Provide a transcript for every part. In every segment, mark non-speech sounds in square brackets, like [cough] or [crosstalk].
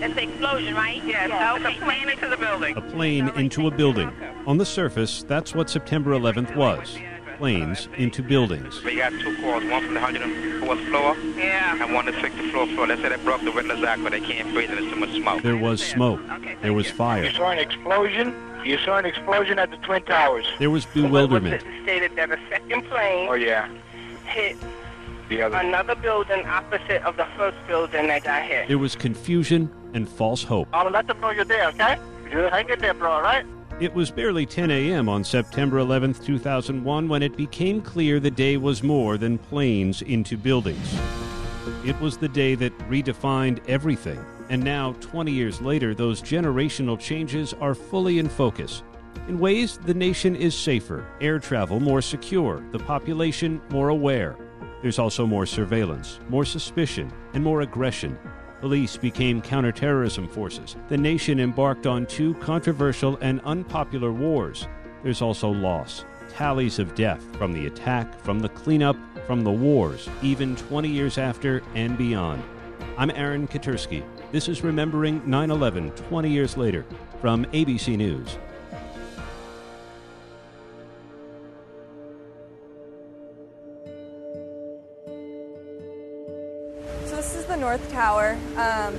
slash system. That's the explosion, right? Yeah, It's a plane into the building. A plane into a building. On the surface, that's what September 11th was. Planes into buildings. We got two calls, one from the 104th floor Yeah. and one the 64th floor. They said they broke the windows out, but they can't breathe and there's too much smoke. There was smoke. There was fire. You saw an explosion? You saw an explosion at the Twin Towers. There was bewilderment. It Stated that a second plane Oh, yeah. hit The other. another building opposite of the first building that got hit. There was confusion and false hope. I'll let them know you're there, okay? You hang in there, bro, all right? It was barely 10 a.m. on September 11th, 2001, when it became clear the day was more than planes into buildings. It was the day that redefined everything. And now, 20 years later, those generational changes are fully in focus. In ways, the nation is safer, air travel more secure, the population more aware. There's also more surveillance, more suspicion, and more aggression. Police became counterterrorism forces. The nation embarked on two controversial and unpopular wars. There's also loss, tallies of death from the attack, from the cleanup, from the wars, even 20 years after and beyond. I'm Aaron Katersky. This is Remembering 9 11 20 years later from ABC News. North Tower. Um,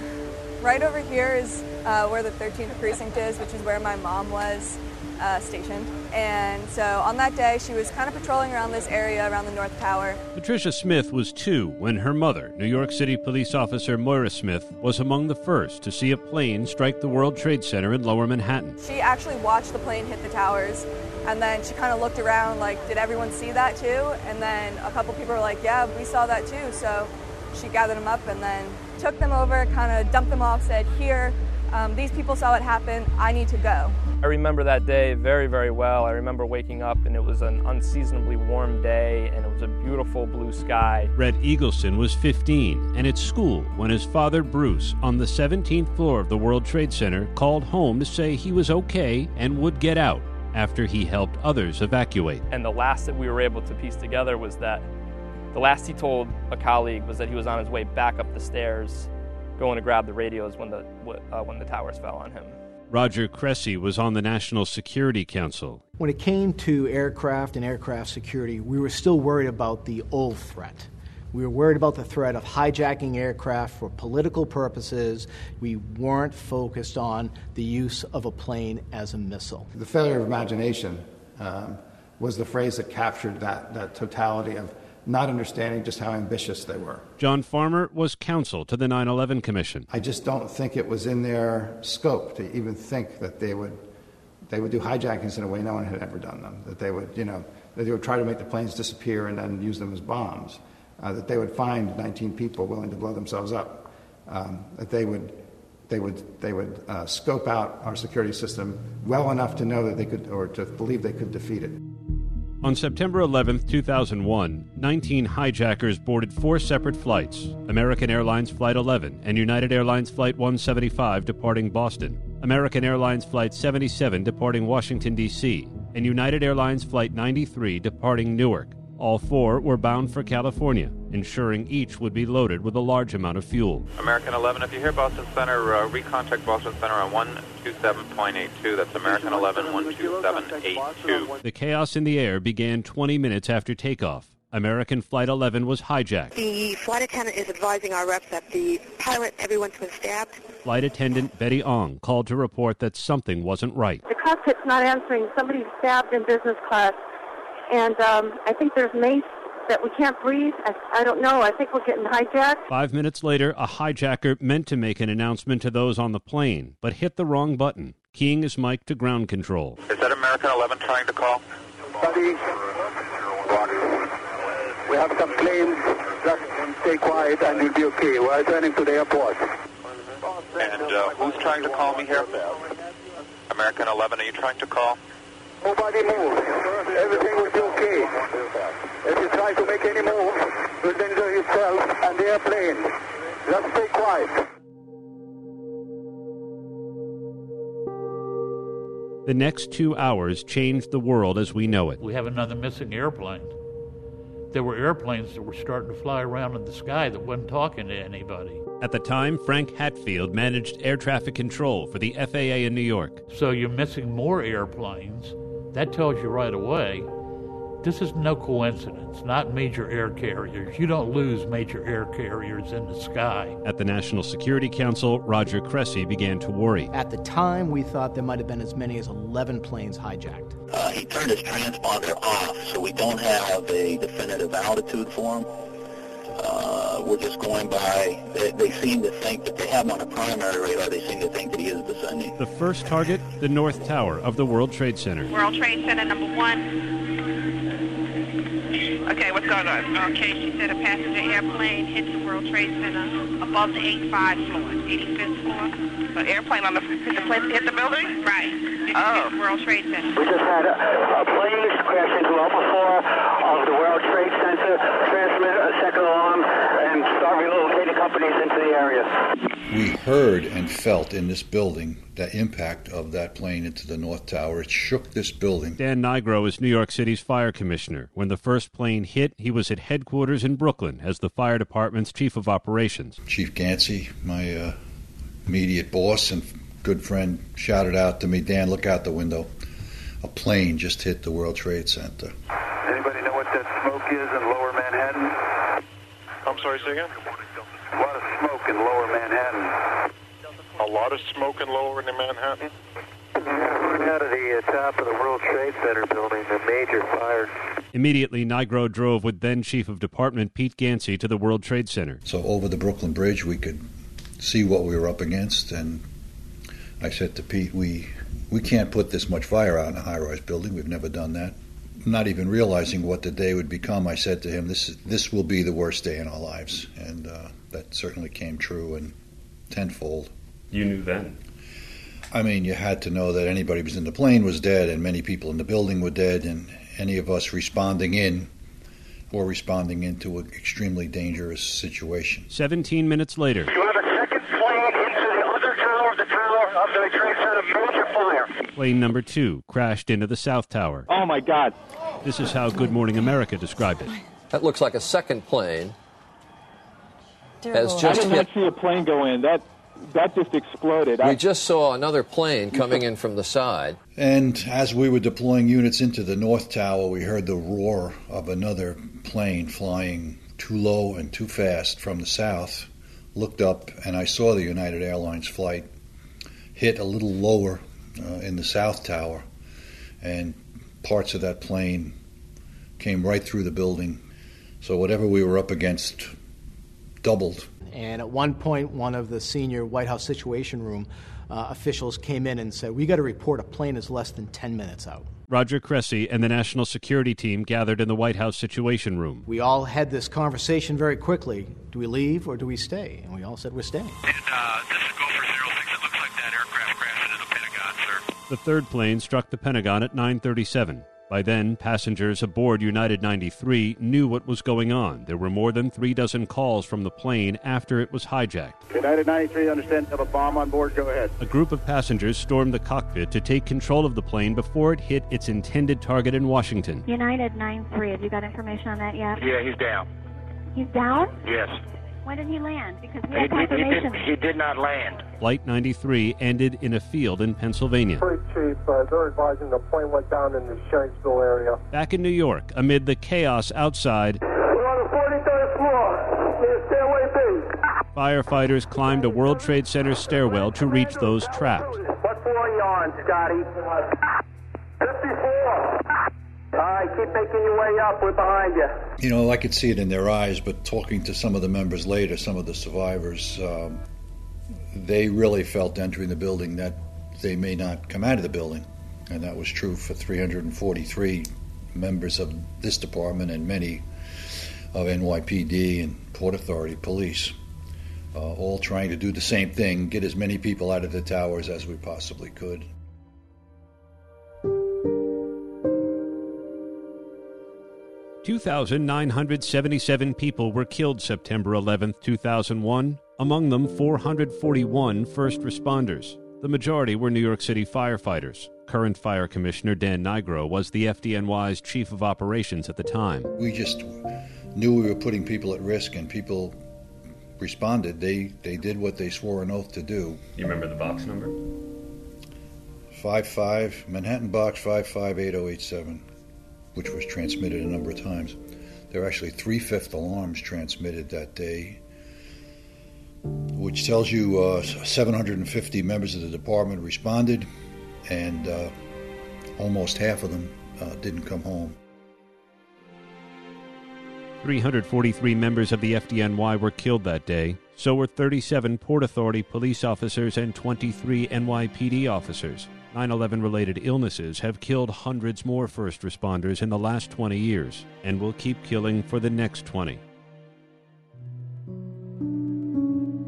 right over here is uh, where the 13th precinct is, which is where my mom was uh, stationed. And so on that day, she was kind of patrolling around this area around the North Tower. Patricia Smith was two when her mother, New York City police officer Moira Smith, was among the first to see a plane strike the World Trade Center in lower Manhattan. She actually watched the plane hit the towers, and then she kind of looked around like, did everyone see that too? And then a couple people were like, yeah, we saw that too. So she gathered them up and then took them over, kind of dumped them off, said, here, um, these people saw it happen. I need to go. I remember that day very, very well. I remember waking up and it was an unseasonably warm day and it was a beautiful blue sky. Brett Eagleson was 15 and at school when his father, Bruce, on the 17th floor of the World Trade Center, called home to say he was okay and would get out after he helped others evacuate. And the last that we were able to piece together was that the last he told a colleague was that he was on his way back up the stairs going to grab the radios when the, uh, when the towers fell on him. Roger Cressey was on the National Security Council. When it came to aircraft and aircraft security, we were still worried about the old threat. We were worried about the threat of hijacking aircraft for political purposes. We weren't focused on the use of a plane as a missile. The failure of imagination um, was the phrase that captured that, that totality of not understanding just how ambitious they were. John Farmer was counsel to the 9 11 Commission. I just don't think it was in their scope to even think that they would, they would do hijackings in a way no one had ever done them, that they would, you know, that they would try to make the planes disappear and then use them as bombs, uh, that they would find 19 people willing to blow themselves up, um, that they would, they would, they would uh, scope out our security system well enough to know that they could, or to believe they could defeat it. On September 11, 2001, 19 hijackers boarded four separate flights American Airlines Flight 11 and United Airlines Flight 175 departing Boston, American Airlines Flight 77 departing Washington, D.C., and United Airlines Flight 93 departing Newark. All four were bound for California, ensuring each would be loaded with a large amount of fuel. American 11, if you hear Boston Center, uh, recontact Boston Center on 127.82. That's American 11, 127.82. The chaos in the air began 20 minutes after takeoff. American Flight 11 was hijacked. The flight attendant is advising our reps that the pilot, everyone's been stabbed. Flight attendant Betty Ong called to report that something wasn't right. The cockpit's not answering. Somebody's stabbed in business class. And um, I think there's mace that we can't breathe. I, I don't know. I think we're getting hijacked. Five minutes later, a hijacker meant to make an announcement to those on the plane, but hit the wrong button, keying his mic to ground control. Is that American 11 trying to call? Buddy, we have some planes just stay quiet and you'll be okay. We're returning to the airport. And uh, who's trying to call me here? American 11, are you trying to call? Nobody move. Everything will be okay. If you try to make any move, you'll danger yourself and the airplane. Just stay quiet. The next two hours changed the world as we know it. We have another missing airplane. There were airplanes that were starting to fly around in the sky that wasn't talking to anybody. At the time, Frank Hatfield managed air traffic control for the FAA in New York. So you're missing more airplanes. That tells you right away this is no coincidence, not major air carriers. You don't lose major air carriers in the sky. At the National Security Council, Roger Cressey began to worry. At the time, we thought there might have been as many as 11 planes hijacked. Uh, he turned his transponder off, so we don't have a definitive altitude for him. Uh, we're just going by, they, they, seem to think that they have him on a primary radar, they seem to think that he is descending. The first target, the North Tower of the World Trade Center. World Trade Center number one. Okay, what's going on? Okay, she said a passenger airplane hit the World Trade Center above the 85 floor, 85th floor. An airplane on the hit the plane hit the building? Right. Oh. World Trade Center. We just had a, a plane crash into upper floor of the World Trade Center, transmit a second alarm, and start companies into the area. We heard and felt in this building the impact of that plane into the North Tower. It shook this building. Dan Nigro is New York City's fire commissioner. When the first plane hit, he was at headquarters in Brooklyn as the fire department's chief of operations. Chief Ganci, my uh, immediate boss and good friend, shouted out to me, Dan, look out the window. A plane just hit the World Trade Center. Anybody know what that smoke is in lower Manhattan? I'm sorry, say again? A lot of smoke in lower Manhattan. A lot of smoke in lower Manhattan? Coming out of the uh, top of the World Trade Center building, a major fire. Immediately, Nigro drove with then Chief of Department Pete Ganci to the World Trade Center. So over the Brooklyn Bridge, we could see what we were up against, and I said to Pete, "We we can't put this much fire out in a high-rise building. We've never done that." Not even realizing what the day would become, I said to him, "This this will be the worst day in our lives," and uh, that certainly came true and tenfold. You knew then? I mean, you had to know that anybody who was in the plane was dead, and many people in the building were dead, and any of us responding in or responding into an extremely dangerous situation. 17 minutes later. You have a second plane into the other tower of the tower of the Trade Center, major fire. Plane number two crashed into the South Tower. Oh, my God. This is how Good Morning America described it. That looks like a second plane. Has just I did hit. not see a plane go in. That that just exploded. We I... just saw another plane coming in from the side. And as we were deploying units into the North Tower, we heard the roar of another plane flying too low and too fast from the south. Looked up, and I saw the United Airlines flight hit a little lower in the South Tower, and parts of that plane came right through the building. So whatever we were up against doubled and at one point, one of the senior White House Situation Room uh, officials came in and said, We got to report a plane is less than 10 minutes out. Roger Cressey and the national security team gathered in the White House Situation Room. We all had this conversation very quickly. Do we leave or do we stay? And we all said we're staying. And uh, this is Gopher Zero Six. It looks like that aircraft crashed into the Pentagon, sir. The third plane struck the Pentagon at 937. By then, passengers aboard United 93 knew what was going on. There were more than three dozen calls from the plane after it was hijacked. United 93, understand, have a bomb on board. Go ahead. A group of passengers stormed the cockpit to take control of the plane before it hit its intended target in Washington. United 93, have you got information on that yet? Yeah, he's down. He's down? Yes. When did he land? Because we he, have confirmation. He, he, did, he did not land. Flight 93 ended in a field in Pennsylvania. Chief, uh, they're advising the plane went down in the Shanksville area. Back in New York, amid the chaos outside, we're on the 43rd floor. Near Stairway B. Firefighters climbed a World Trade Center stairwell to reach those trapped. What floor are you on, Scotty? 54. All right, keep making your way up. We're behind you. You know, I could see it in their eyes, but talking to some of the members later, some of the survivors, um, they really felt entering the building that they may not come out of the building. And that was true for 343 members of this department and many of NYPD and Port Authority police, uh, all trying to do the same thing get as many people out of the towers as we possibly could. Two thousand nine hundred seventy-seven people were killed September 11, 2001, among them 441 first responders. The majority were New York City firefighters. Current Fire Commissioner Dan Nigro was the FDNY's chief of operations at the time. We just knew we were putting people at risk, and people responded. They they did what they swore an oath to do. You remember the box number? Five five Manhattan Box five five eight zero eight seven, which was transmitted a number of times. There were actually three fifth alarms transmitted that day, which tells you uh, 750 members of the department responded, and uh, almost half of them uh, didn't come home. 343 members of the FDNY were killed that day. So were 37 Port Authority police officers and 23 NYPD officers. 9 11 related illnesses have killed hundreds more first responders in the last 20 years and will keep killing for the next 20.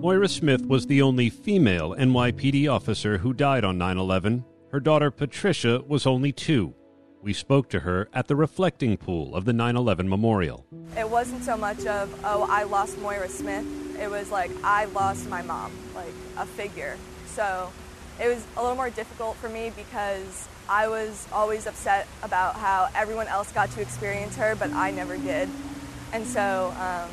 Moira Smith was the only female NYPD officer who died on 9 11. Her daughter Patricia was only two. We spoke to her at the reflecting pool of the 9 11 memorial. It wasn't so much of, oh, I lost Moira Smith. It was like, I lost my mom, like a figure. So it was a little more difficult for me because I was always upset about how everyone else got to experience her, but I never did. And so, um,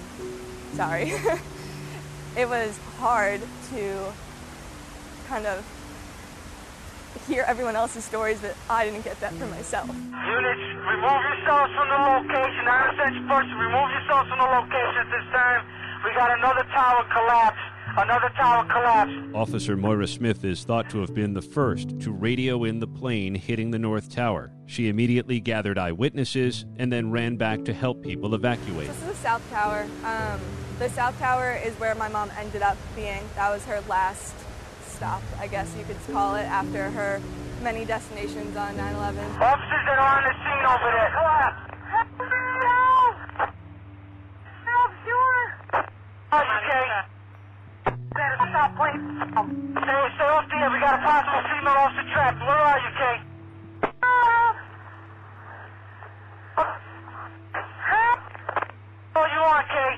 sorry. [laughs] it was hard to kind of hear everyone else's stories, but I didn't get that for myself. Units, remove yourselves from the location. Non-essential person, remove yourselves from the location at this time. We got another tower collapse. Another tower collapse. Officer Moira Smith is thought to have been the first to radio in the plane hitting the North Tower. She immediately gathered eyewitnesses and then ran back to help people evacuate. This is the South Tower. Um, the South Tower is where my mom ended up being. That was her last stop, I guess you could call it, after her many destinations on 9 11. Officers that are on the scene over there. Help! Help, Help! sure. Okay? Stop, please. Stay, stay off the air. We got a possible female officer trapped. Where are you, Kay? Oh, you are, Kay.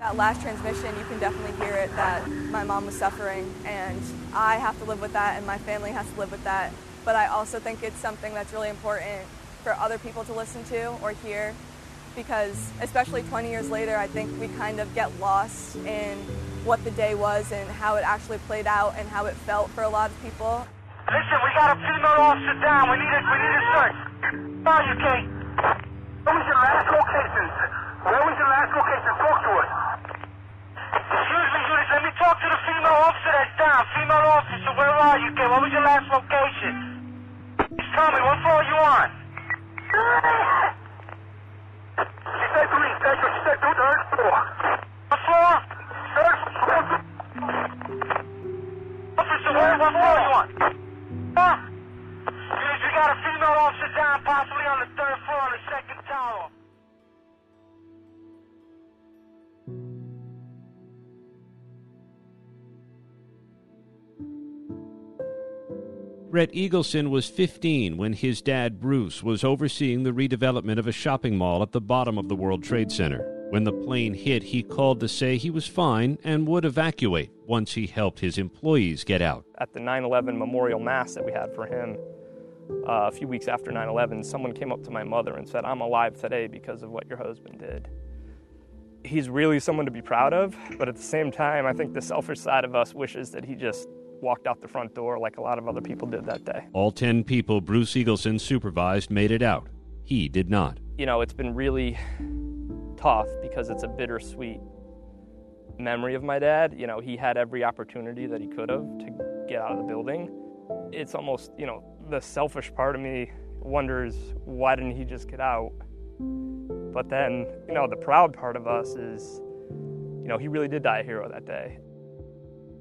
That last transmission, you can definitely hear it that my mom was suffering, and I have to live with that, and my family has to live with that. But I also think it's something that's really important for other people to listen to or hear, because especially 20 years later, I think we kind of get lost in what the day was and how it actually played out and how it felt for a lot of people. Listen, we got a female officer down. We need a, we need a search. Where are you, Kay? Where was your last location? Where was your last location? Talk to us. Excuse me, units. Let me talk to the female officer that's down. Female officer, where are you, Kay? What was your last location? Just tell me, what floor are you on? She said three. Sector, she said third floor. What floor? Third. Officer, we got a female officer down, possibly on the third floor the second tower. Brett Eagleson was 15 when his dad, Bruce, was overseeing the redevelopment of a shopping mall at the bottom of the World Trade Center. When the plane hit, he called to say he was fine and would evacuate once he helped his employees get out. At the 9 11 memorial mass that we had for him uh, a few weeks after 9 11, someone came up to my mother and said, I'm alive today because of what your husband did. He's really someone to be proud of, but at the same time, I think the selfish side of us wishes that he just walked out the front door like a lot of other people did that day. All 10 people Bruce Eagleson supervised made it out. He did not. You know, it's been really tough because it's a bittersweet memory of my dad. You know, he had every opportunity that he could have to get out of the building. It's almost, you know, the selfish part of me wonders why didn't he just get out? But then, you know, the proud part of us is, you know, he really did die a hero that day.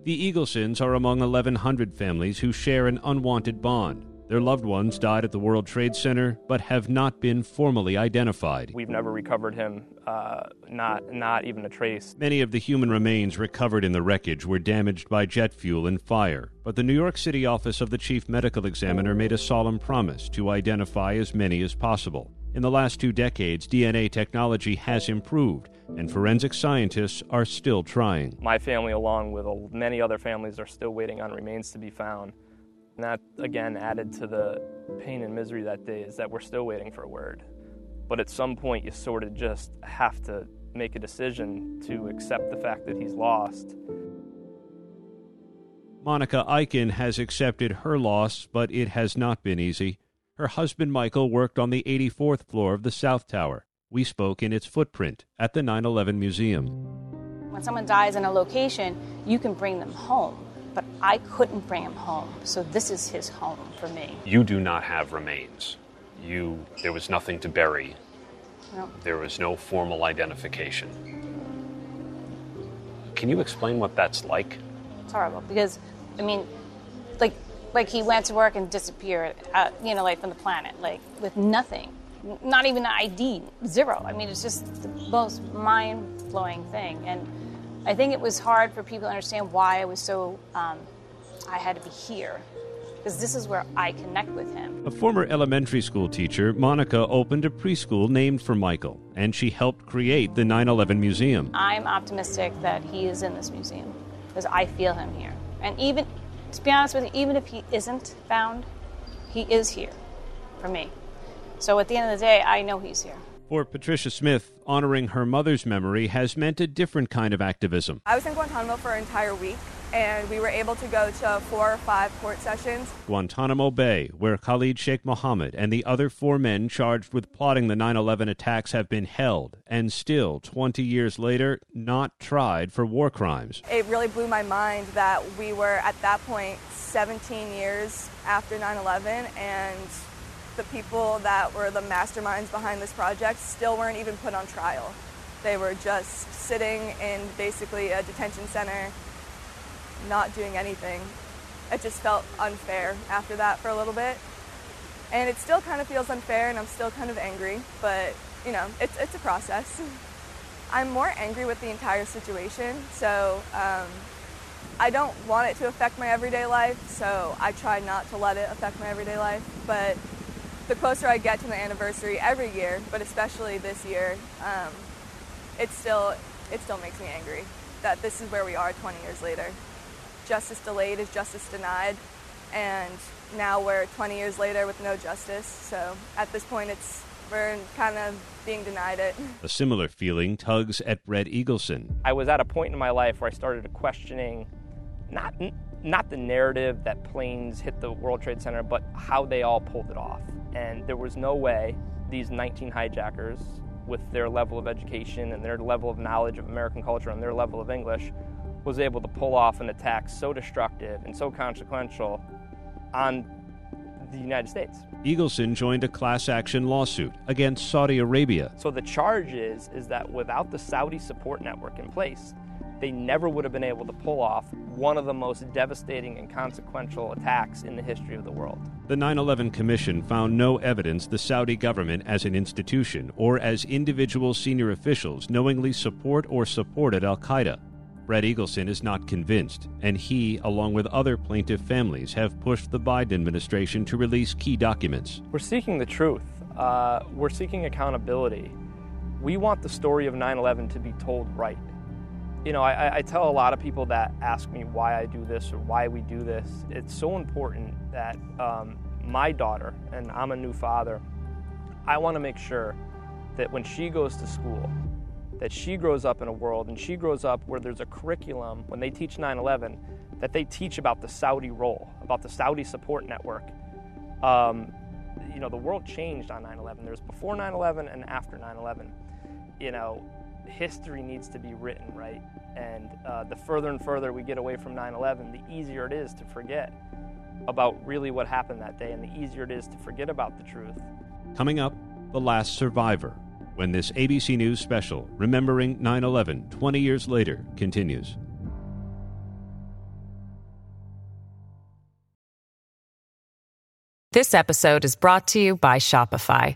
The Eaglesons are among 1,100 families who share an unwanted bond. Their loved ones died at the World Trade Center but have not been formally identified. We've never recovered him, uh, not, not even a trace. Many of the human remains recovered in the wreckage were damaged by jet fuel and fire, but the New York City office of the chief medical examiner made a solemn promise to identify as many as possible. In the last two decades, DNA technology has improved, and forensic scientists are still trying. My family, along with many other families, are still waiting on remains to be found. And that, again, added to the pain and misery that day is that we're still waiting for a word. But at some point, you sort of just have to make a decision to accept the fact that he's lost. Monica Iken has accepted her loss, but it has not been easy. Her husband Michael worked on the 84th floor of the South Tower. We spoke in its footprint at the 9 11 Museum. When someone dies in a location, you can bring them home but I couldn't bring him home. So this is his home for me. You do not have remains. You there was nothing to bury. No. There was no formal identification. Can you explain what that's like? It's horrible because, I mean, like, like he went to work and disappeared, uh, you know, like from the planet, like with nothing, not even an ID, zero. I mean, it's just the most mind blowing thing. And I think it was hard for people to understand why I was so, um, I had to be here. Because this is where I connect with him. A former elementary school teacher, Monica opened a preschool named for Michael, and she helped create the 9 11 Museum. I'm optimistic that he is in this museum because I feel him here. And even, to be honest with you, even if he isn't found, he is here for me. So at the end of the day, I know he's here. For Patricia Smith, honoring her mother's memory has meant a different kind of activism. I was in Guantanamo for an entire week, and we were able to go to four or five court sessions. Guantanamo Bay, where Khalid Sheikh Mohammed and the other four men charged with plotting the 9 11 attacks have been held, and still, 20 years later, not tried for war crimes. It really blew my mind that we were at that point 17 years after 9 11, and the people that were the masterminds behind this project still weren't even put on trial. They were just sitting in basically a detention center, not doing anything. It just felt unfair after that for a little bit. And it still kind of feels unfair, and I'm still kind of angry, but you know, it's, it's a process. [laughs] I'm more angry with the entire situation, so um, I don't want it to affect my everyday life, so I try not to let it affect my everyday life. But the closer I get to the anniversary every year, but especially this year, um, it still it still makes me angry that this is where we are 20 years later. Justice delayed is justice denied, and now we're 20 years later with no justice. So at this point, it's we're kind of being denied it. [laughs] A similar feeling tugs at Brett Eagleson. I was at a point in my life where I started questioning not not the narrative that planes hit the World Trade Center, but how they all pulled it off. And there was no way these 19 hijackers, with their level of education and their level of knowledge of American culture and their level of English, was able to pull off an attack so destructive and so consequential on the United States. Eagleson joined a class action lawsuit against Saudi Arabia. So the charge is is that without the Saudi support network in place, they never would have been able to pull off one of the most devastating and consequential attacks in the history of the world. The 9 11 Commission found no evidence the Saudi government as an institution or as individual senior officials knowingly support or supported Al Qaeda. Brett Eagleson is not convinced, and he, along with other plaintiff families, have pushed the Biden administration to release key documents. We're seeking the truth. Uh, we're seeking accountability. We want the story of 9 11 to be told right you know, I, I, tell a lot of people that ask me why I do this or why we do this. It's so important that um, my daughter, and I'm a new father, I want to make sure that when she goes to school, that she grows up in a world and she grows up where there's a curriculum when they teach 9 11 that they teach about the Saudi role, about the Saudi support network. Um, you know, the world changed on 9 11. There's before 9 11 and after 9 11. You know, history needs to be written, right? And uh, the further and further we get away from 9 11, the easier it is to forget about really what happened that day, and the easier it is to forget about the truth. Coming up, The Last Survivor, when this ABC News special, Remembering 9 11 20 years later, continues. This episode is brought to you by Shopify.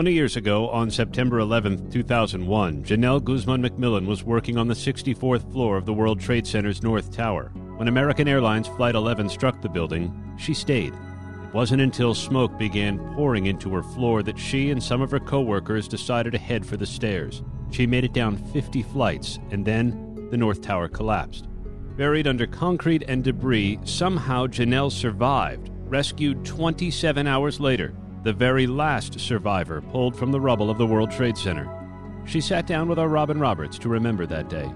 20 years ago, on September 11, 2001, Janelle Guzman McMillan was working on the 64th floor of the World Trade Center's North Tower. When American Airlines Flight 11 struck the building, she stayed. It wasn't until smoke began pouring into her floor that she and some of her coworkers decided to head for the stairs. She made it down 50 flights, and then the North Tower collapsed. Buried under concrete and debris, somehow Janelle survived, rescued 27 hours later the very last survivor pulled from the rubble of the World Trade Center. She sat down with our Robin Roberts to remember that day.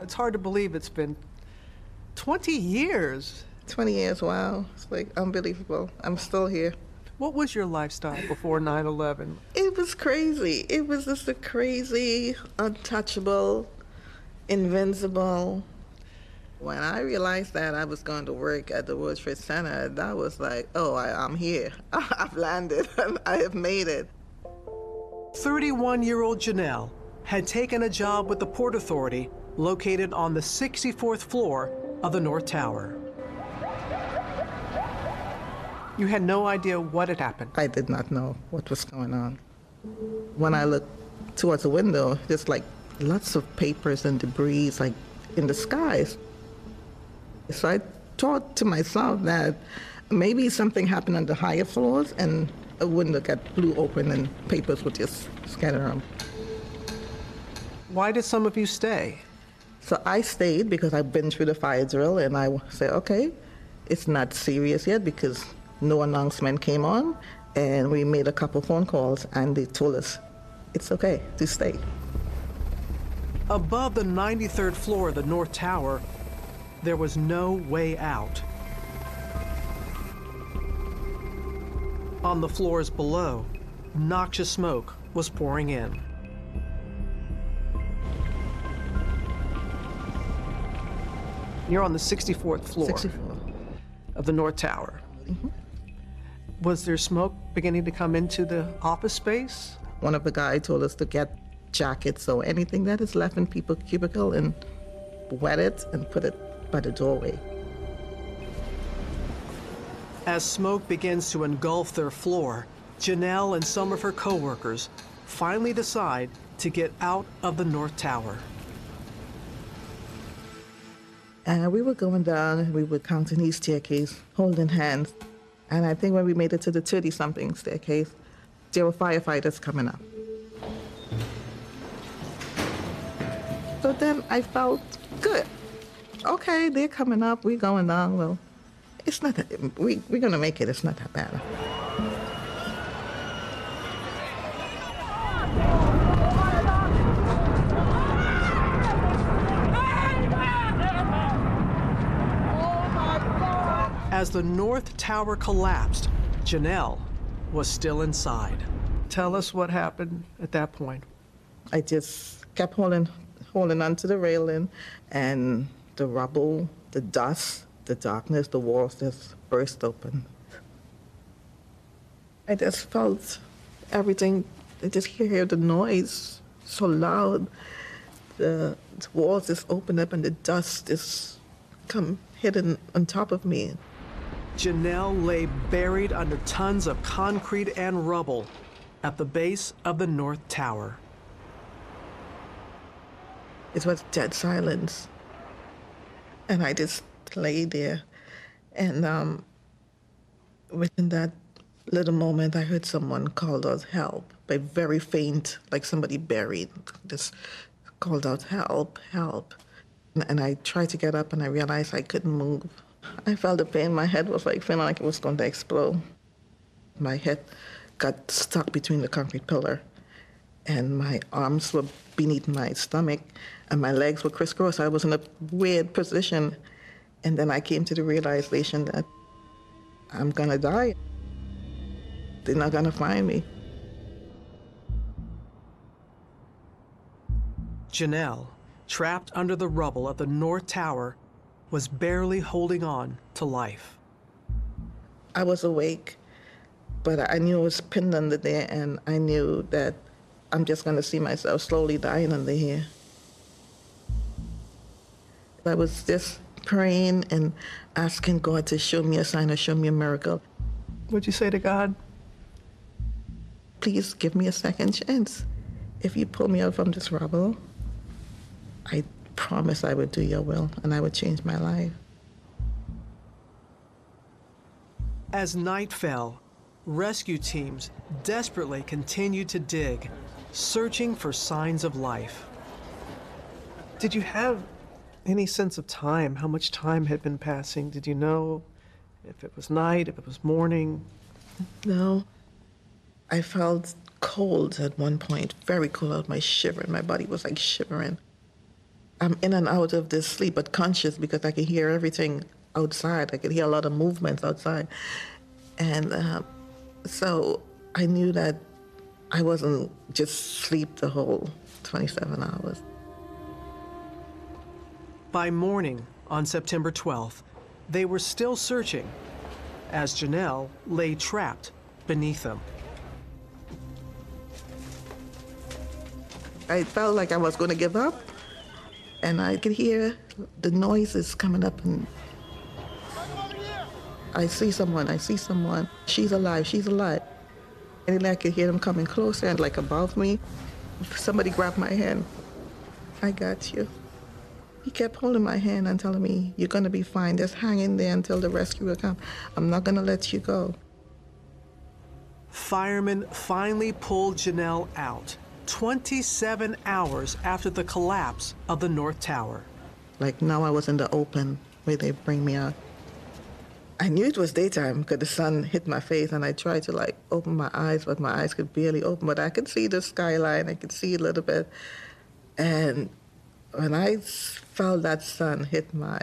It's hard to believe it's been 20 years. 20 years, wow. It's like unbelievable. I'm still here. What was your lifestyle before 9 11? It was crazy. It was just a crazy, untouchable, invincible. When I realized that I was going to work at the World Trade Center, that was like, oh, I, I'm here. [laughs] I've landed. [laughs] I have made it. 31 year old Janelle had taken a job with the Port Authority located on the 64th floor of the North Tower. You had no idea what had happened. I did not know what was going on. When I looked towards the window, there's like lots of papers and debris like in the skies. So I thought to myself that maybe something happened on the higher floors and a window got blew open and papers would just scatter around. Why did some of you stay? So I stayed because I've been through the fire drill and I said, okay, it's not serious yet because no announcement came on and we made a couple phone calls and they told us it's okay to stay. Above the 93rd floor of the North Tower, there was no way out. On the floors below, noxious smoke was pouring in. You're on the 64th floor 64. of the North Tower. Mm -hmm. Was there smoke beginning to come into the office space? One of the guys told us to get jackets or anything that is left in people's cubicle and wet it and put it by the doorway. As smoke begins to engulf their floor, Janelle and some of her coworkers finally decide to get out of the North Tower. And we were going down, we were counting each staircase, holding hands. And I think when we made it to the 30 something staircase, there were firefighters coming up. So then I felt good. Okay, they're coming up, we're going down. Well, it's not that, we, we're going to make it, it's not that bad. As the North Tower collapsed, Janelle was still inside. Tell us what happened at that point. I just kept holding, holding onto the railing, and the rubble, the dust, the darkness, the walls just burst open. I just felt everything. I just hear the noise so loud. The, the walls just open up and the dust just come hidden on top of me. Janelle lay buried under tons of concrete and rubble at the base of the North Tower. It was dead silence. And I just lay there. And um, within that little moment, I heard someone called out help, but very faint, like somebody buried, just called out help, help. And I tried to get up and I realized I couldn't move. I felt the pain. My head was like feeling like it was going to explode. My head got stuck between the concrete pillar, and my arms were beneath my stomach, and my legs were crisscrossed. I was in a weird position. And then I came to the realization that I'm gonna die. They're not gonna find me. Janelle, trapped under the rubble of the North Tower, was barely holding on to life. I was awake, but I knew I was pinned under there, and I knew that I'm just gonna see myself slowly dying under here. I was just praying and asking God to show me a sign or show me a miracle. What'd you say to God? Please give me a second chance. If you pull me out from this rubble, I promise I would do your will and I would change my life. As night fell, rescue teams desperately continued to dig, searching for signs of life. Did you have any sense of time? How much time had been passing? Did you know if it was night, if it was morning? No. I felt cold at one point, very cold my shivering. My body was like shivering. I'm in and out of this sleep, but conscious because I could hear everything outside. I could hear a lot of movements outside. And uh, so I knew that I wasn't just sleep the whole 27 hours. By morning on September 12th, they were still searching as Janelle lay trapped beneath them. I felt like I was going to give up, and I could hear the noises coming up, and I see someone, I see someone. She's alive, she's alive. And then I could hear them coming closer and like above me. Somebody grabbed my hand. I got you. He kept holding my hand and telling me, You're going to be fine. Just hang in there until the rescue will come. I'm not going to let you go. Firemen finally pulled Janelle out 27 hours after the collapse of the North Tower. Like now I was in the open where they bring me out. I knew it was daytime because the sun hit my face and I tried to like open my eyes, but my eyes could barely open. But I could see the skyline, I could see a little bit. And when I felt that sun hit my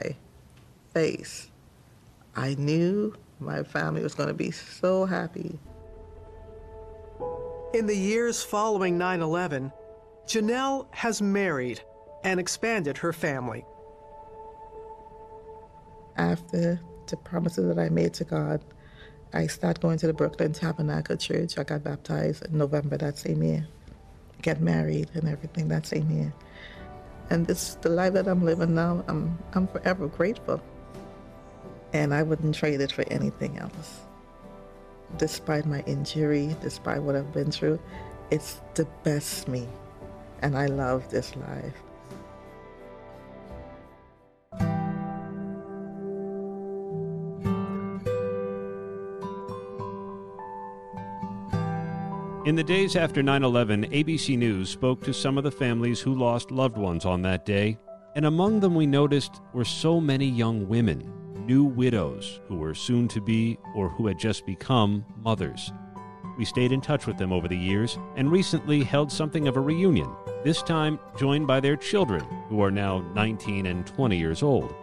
face, I knew my family was going to be so happy. In the years following 9 11, Janelle has married and expanded her family. After the promises that I made to God, I started going to the Brooklyn Tabernacle Church. I got baptized in November that same year, get married and everything that same year. And this the life that I'm living now. I'm I'm forever grateful. And I wouldn't trade it for anything else. Despite my injury, despite what I've been through, it's the best me. And I love this life. In the days after 9 11, ABC News spoke to some of the families who lost loved ones on that day, and among them we noticed were so many young women, new widows who were soon to be or who had just become mothers. We stayed in touch with them over the years and recently held something of a reunion, this time joined by their children, who are now 19 and 20 years old.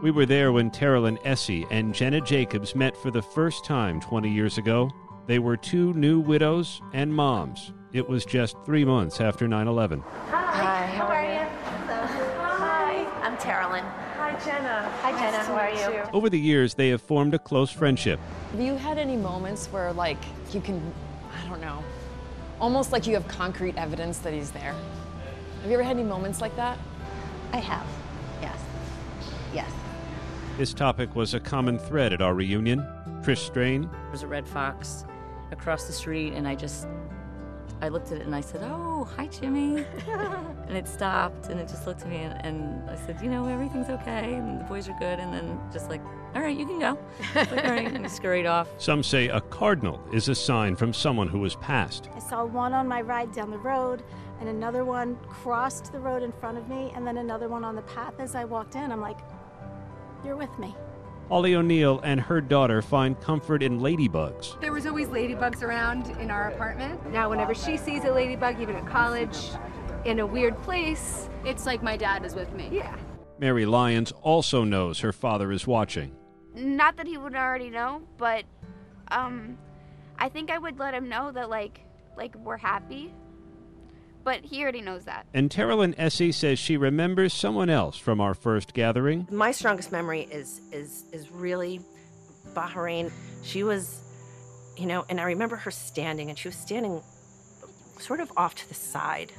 We were there when Terrell and Essie and Jenna Jacobs met for the first time 20 years ago they were two new widows and moms. It was just three months after 9 11. Hi, how are you? Hi, I'm Terilyn. Hi, Jenna. Hi, Jenna. How are you? Over the years, they have formed a close friendship. Have you had any moments where, like, you can, I don't know, almost like you have concrete evidence that he's there? Have you ever had any moments like that? I have. Yes. Yes. This topic was a common thread at our reunion. Trish Strain, There was a red fox across the street, and I just, I looked at it and I said, "Oh, hi, Jimmy," [laughs] and it stopped, and it just looked at me, and, and I said, "You know, everything's okay, and the boys are good," and then just like, "All right, you can go." It's like, all right, and he scurried off. [laughs] some say a cardinal is a sign from someone who has passed. I saw one on my ride down the road, and another one crossed the road in front of me, and then another one on the path as I walked in. I'm like, You're with me. Ollie O'Neill and her daughter find comfort in ladybugs. There was always ladybugs around in our apartment. Now, whenever she sees a ladybug, even at college, in a weird place, it's like my dad is with me. Yeah. Mary Lyons also knows her father is watching. Not that he would already know, but um, I think I would let him know that like like we're happy. But he already knows that. And Terilyn Essie says she remembers someone else from our first gathering. My strongest memory is is is really Bahrain. She was, you know, and I remember her standing, and she was standing sort of off to the side,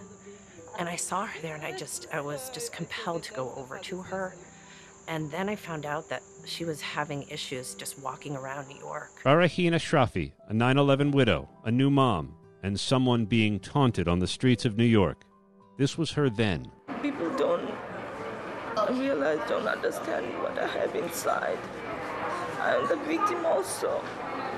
and I saw her there, and I just I was just compelled to go over to her, and then I found out that she was having issues just walking around New York. Faraheen Shrafi, a 9 11 widow, a new mom, and someone being taunted on the streets of New York. This was her then. People don't realize, don't understand what I have inside. I'm the victim also.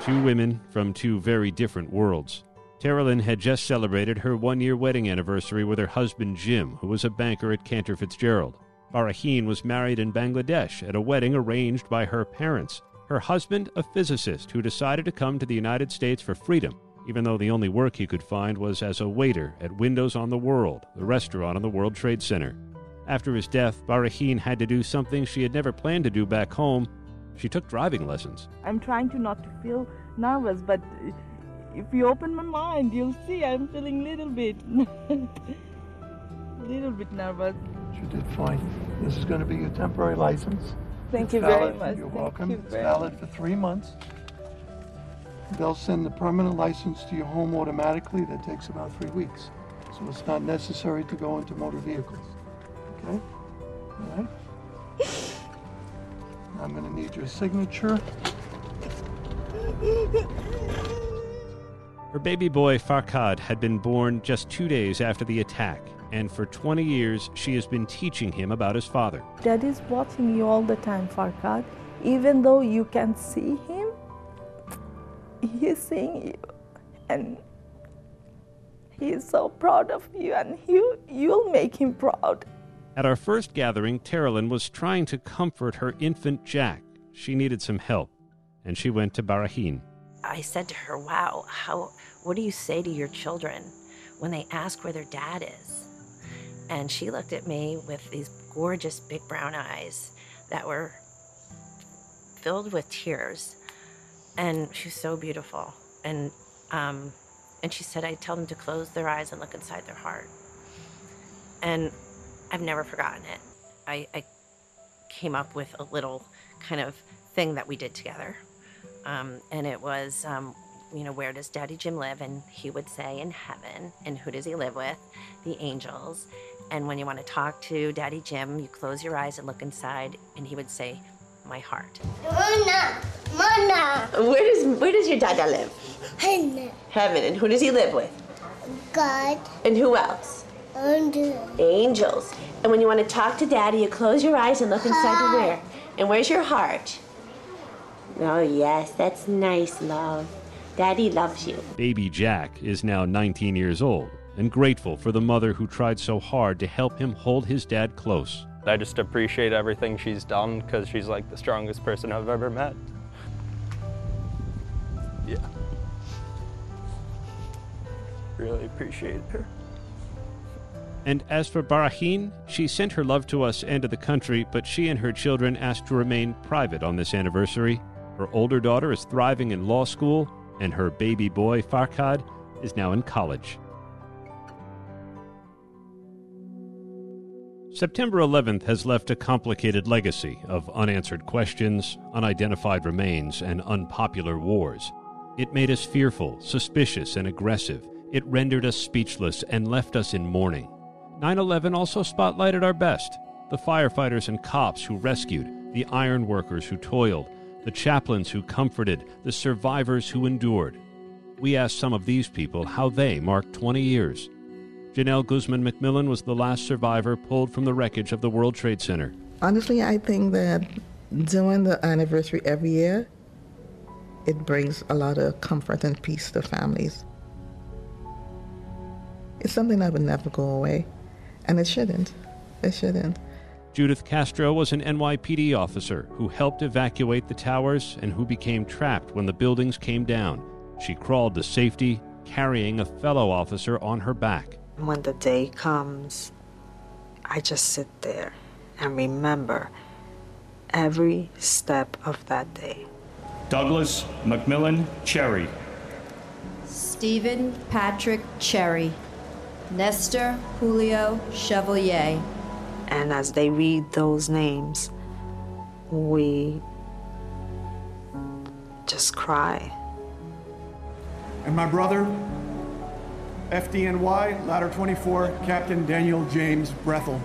Two women from two very different worlds. Terilyn had just celebrated her one year wedding anniversary with her husband Jim, who was a banker at Cantor Fitzgerald. Faraheen was married in Bangladesh at a wedding arranged by her parents. Her husband, a physicist who decided to come to the United States for freedom, even though the only work he could find was as a waiter at Windows on the World, the restaurant on the World Trade Center. After his death, Faraheen had to do something she had never planned to do back home. She took driving lessons. I'm trying to not to feel nervous, but if you open my mind, you'll see I'm feeling a little bit, [laughs] little bit nervous. You did fine. This is going to be your temporary license. Thank It's you very much. You're Thank welcome. you It's very valid for three months. They'll send the permanent license to your home automatically. That takes about three weeks. So it's not necessary to go into motor vehicles. Okay? All right? I'm going to need your signature. Her baby boy, Farkad, had been born just two days after the attack, and for 20 years she has been teaching him about his father. Dad is watching you all the time, Farkad. Even though you can't see him, he is seeing you. And he is so proud of you, and you, you'll make him proud. At our first gathering, Terilyn was trying to comfort her infant Jack. She needed some help, and she went to Barahin. I said to her, "Wow, how? What do you say to your children when they ask where their dad is?" And she looked at me with these gorgeous big brown eyes that were filled with tears, and she's so beautiful. And um, and she said, "I tell them to close their eyes and look inside their heart." And I've never forgotten it. I, I came up with a little kind of thing that we did together. Um, and it was, um, you know, where does Daddy Jim live? And he would say, in heaven. And who does he live with? The angels. And when you want to talk to Daddy Jim, you close your eyes and look inside, and he would say, my heart. Mona, Mona. Where does where does your dada live? Heaven, Heaven. And who does he live with? God, And who else? and Angels. And when you want to talk to Daddy, you close your eyes and look inside the where? And where's your heart? Oh, yes, that's nice, love. Daddy loves you. Baby Jack is now 19 years old and grateful for the mother who tried so hard to help him hold his dad close. I just appreciate everything she's done because she's like the strongest person I've ever met. Yeah. Really appreciate her. And as for Barahin, she sent her love to us and to the country, but she and her children asked to remain private on this anniversary. Her older daughter is thriving in law school, and her baby boy, Farkad, is now in college. September 11th has left a complicated legacy of unanswered questions, unidentified remains, and unpopular wars. It made us fearful, suspicious, and aggressive. It rendered us speechless and left us in mourning. 9 11 also spotlighted our best the firefighters and cops who rescued, the iron workers who toiled, the chaplains who comforted, the survivors who endured. We asked some of these people how they marked 20 years. Genelle Guzman McMillan was the last survivor pulled from the wreckage of the World Trade Center. Honestly, I think that doing the anniversary every year, it brings a lot of comfort and peace to families. It's something that would never go away, and it shouldn't. It shouldn't. Judith Castro was an NYPD officer who helped evacuate the towers and who became trapped when the buildings came down. She crawled to safety, carrying a fellow officer on her back. When the day comes, I just sit there and remember every step of that day. Douglas McMillan Cherry. Stephen Patrick Cherry. Nestor Julio Chevalier. And as they read those names, we just cry. And my brother, FDNY, Ladder 24, Captain Daniel James Brethel.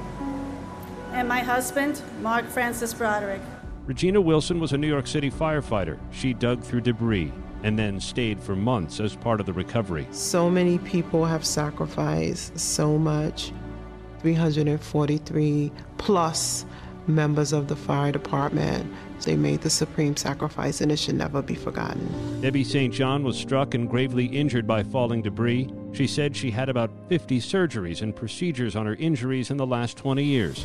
And my husband, Mark Francis Broderick. Regina Wilson was a New York City firefighter. She dug through debris and then stayed for months as part of the recovery. So many people have sacrificed so much 343 plus members of the fire department. They made the supreme sacrifice, and it should never be forgotten. Debbie St. John was struck and gravely injured by falling debris. She said she had about 50 surgeries and procedures on her injuries in the last 20 years.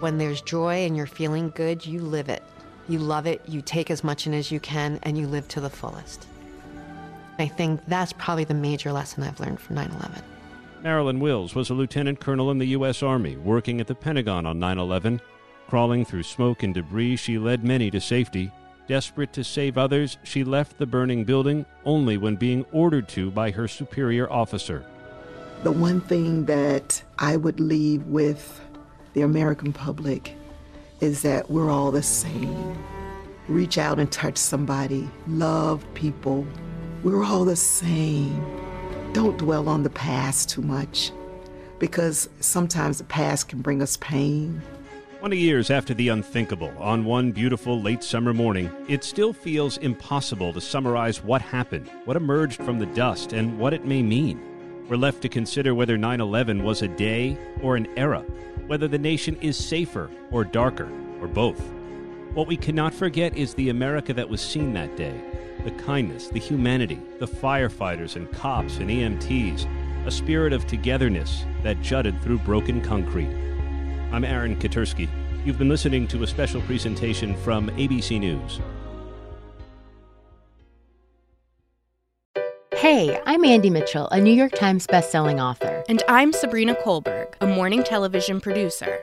When there's joy and you're feeling good, you live it. You love it, you take as much in as you can, and you live to the fullest. I think that's probably the major lesson I've learned from 9 11. Marilyn Wills was a lieutenant colonel in the U.S. Army working at the Pentagon on 9 11. Crawling through smoke and debris, she led many to safety. Desperate to save others, she left the burning building only when being ordered to by her superior officer. The one thing that I would leave with the American public is that we're all the same. Reach out and touch somebody, love people. We're all the same. Don't dwell on the past too much because sometimes the past can bring us pain. 20 years after the unthinkable, on one beautiful late summer morning, it still feels impossible to summarize what happened, what emerged from the dust, and what it may mean. We're left to consider whether 9 11 was a day or an era, whether the nation is safer or darker, or both. What we cannot forget is the America that was seen that day the kindness, the humanity, the firefighters and cops and EMTs, a spirit of togetherness that jutted through broken concrete. I'm Aaron Katersky. You've been listening to a special presentation from ABC News. Hey, I'm Andie Mitchell, a New York Times bestselling author. And I'm Sabrina Kohlberg, a morning television producer.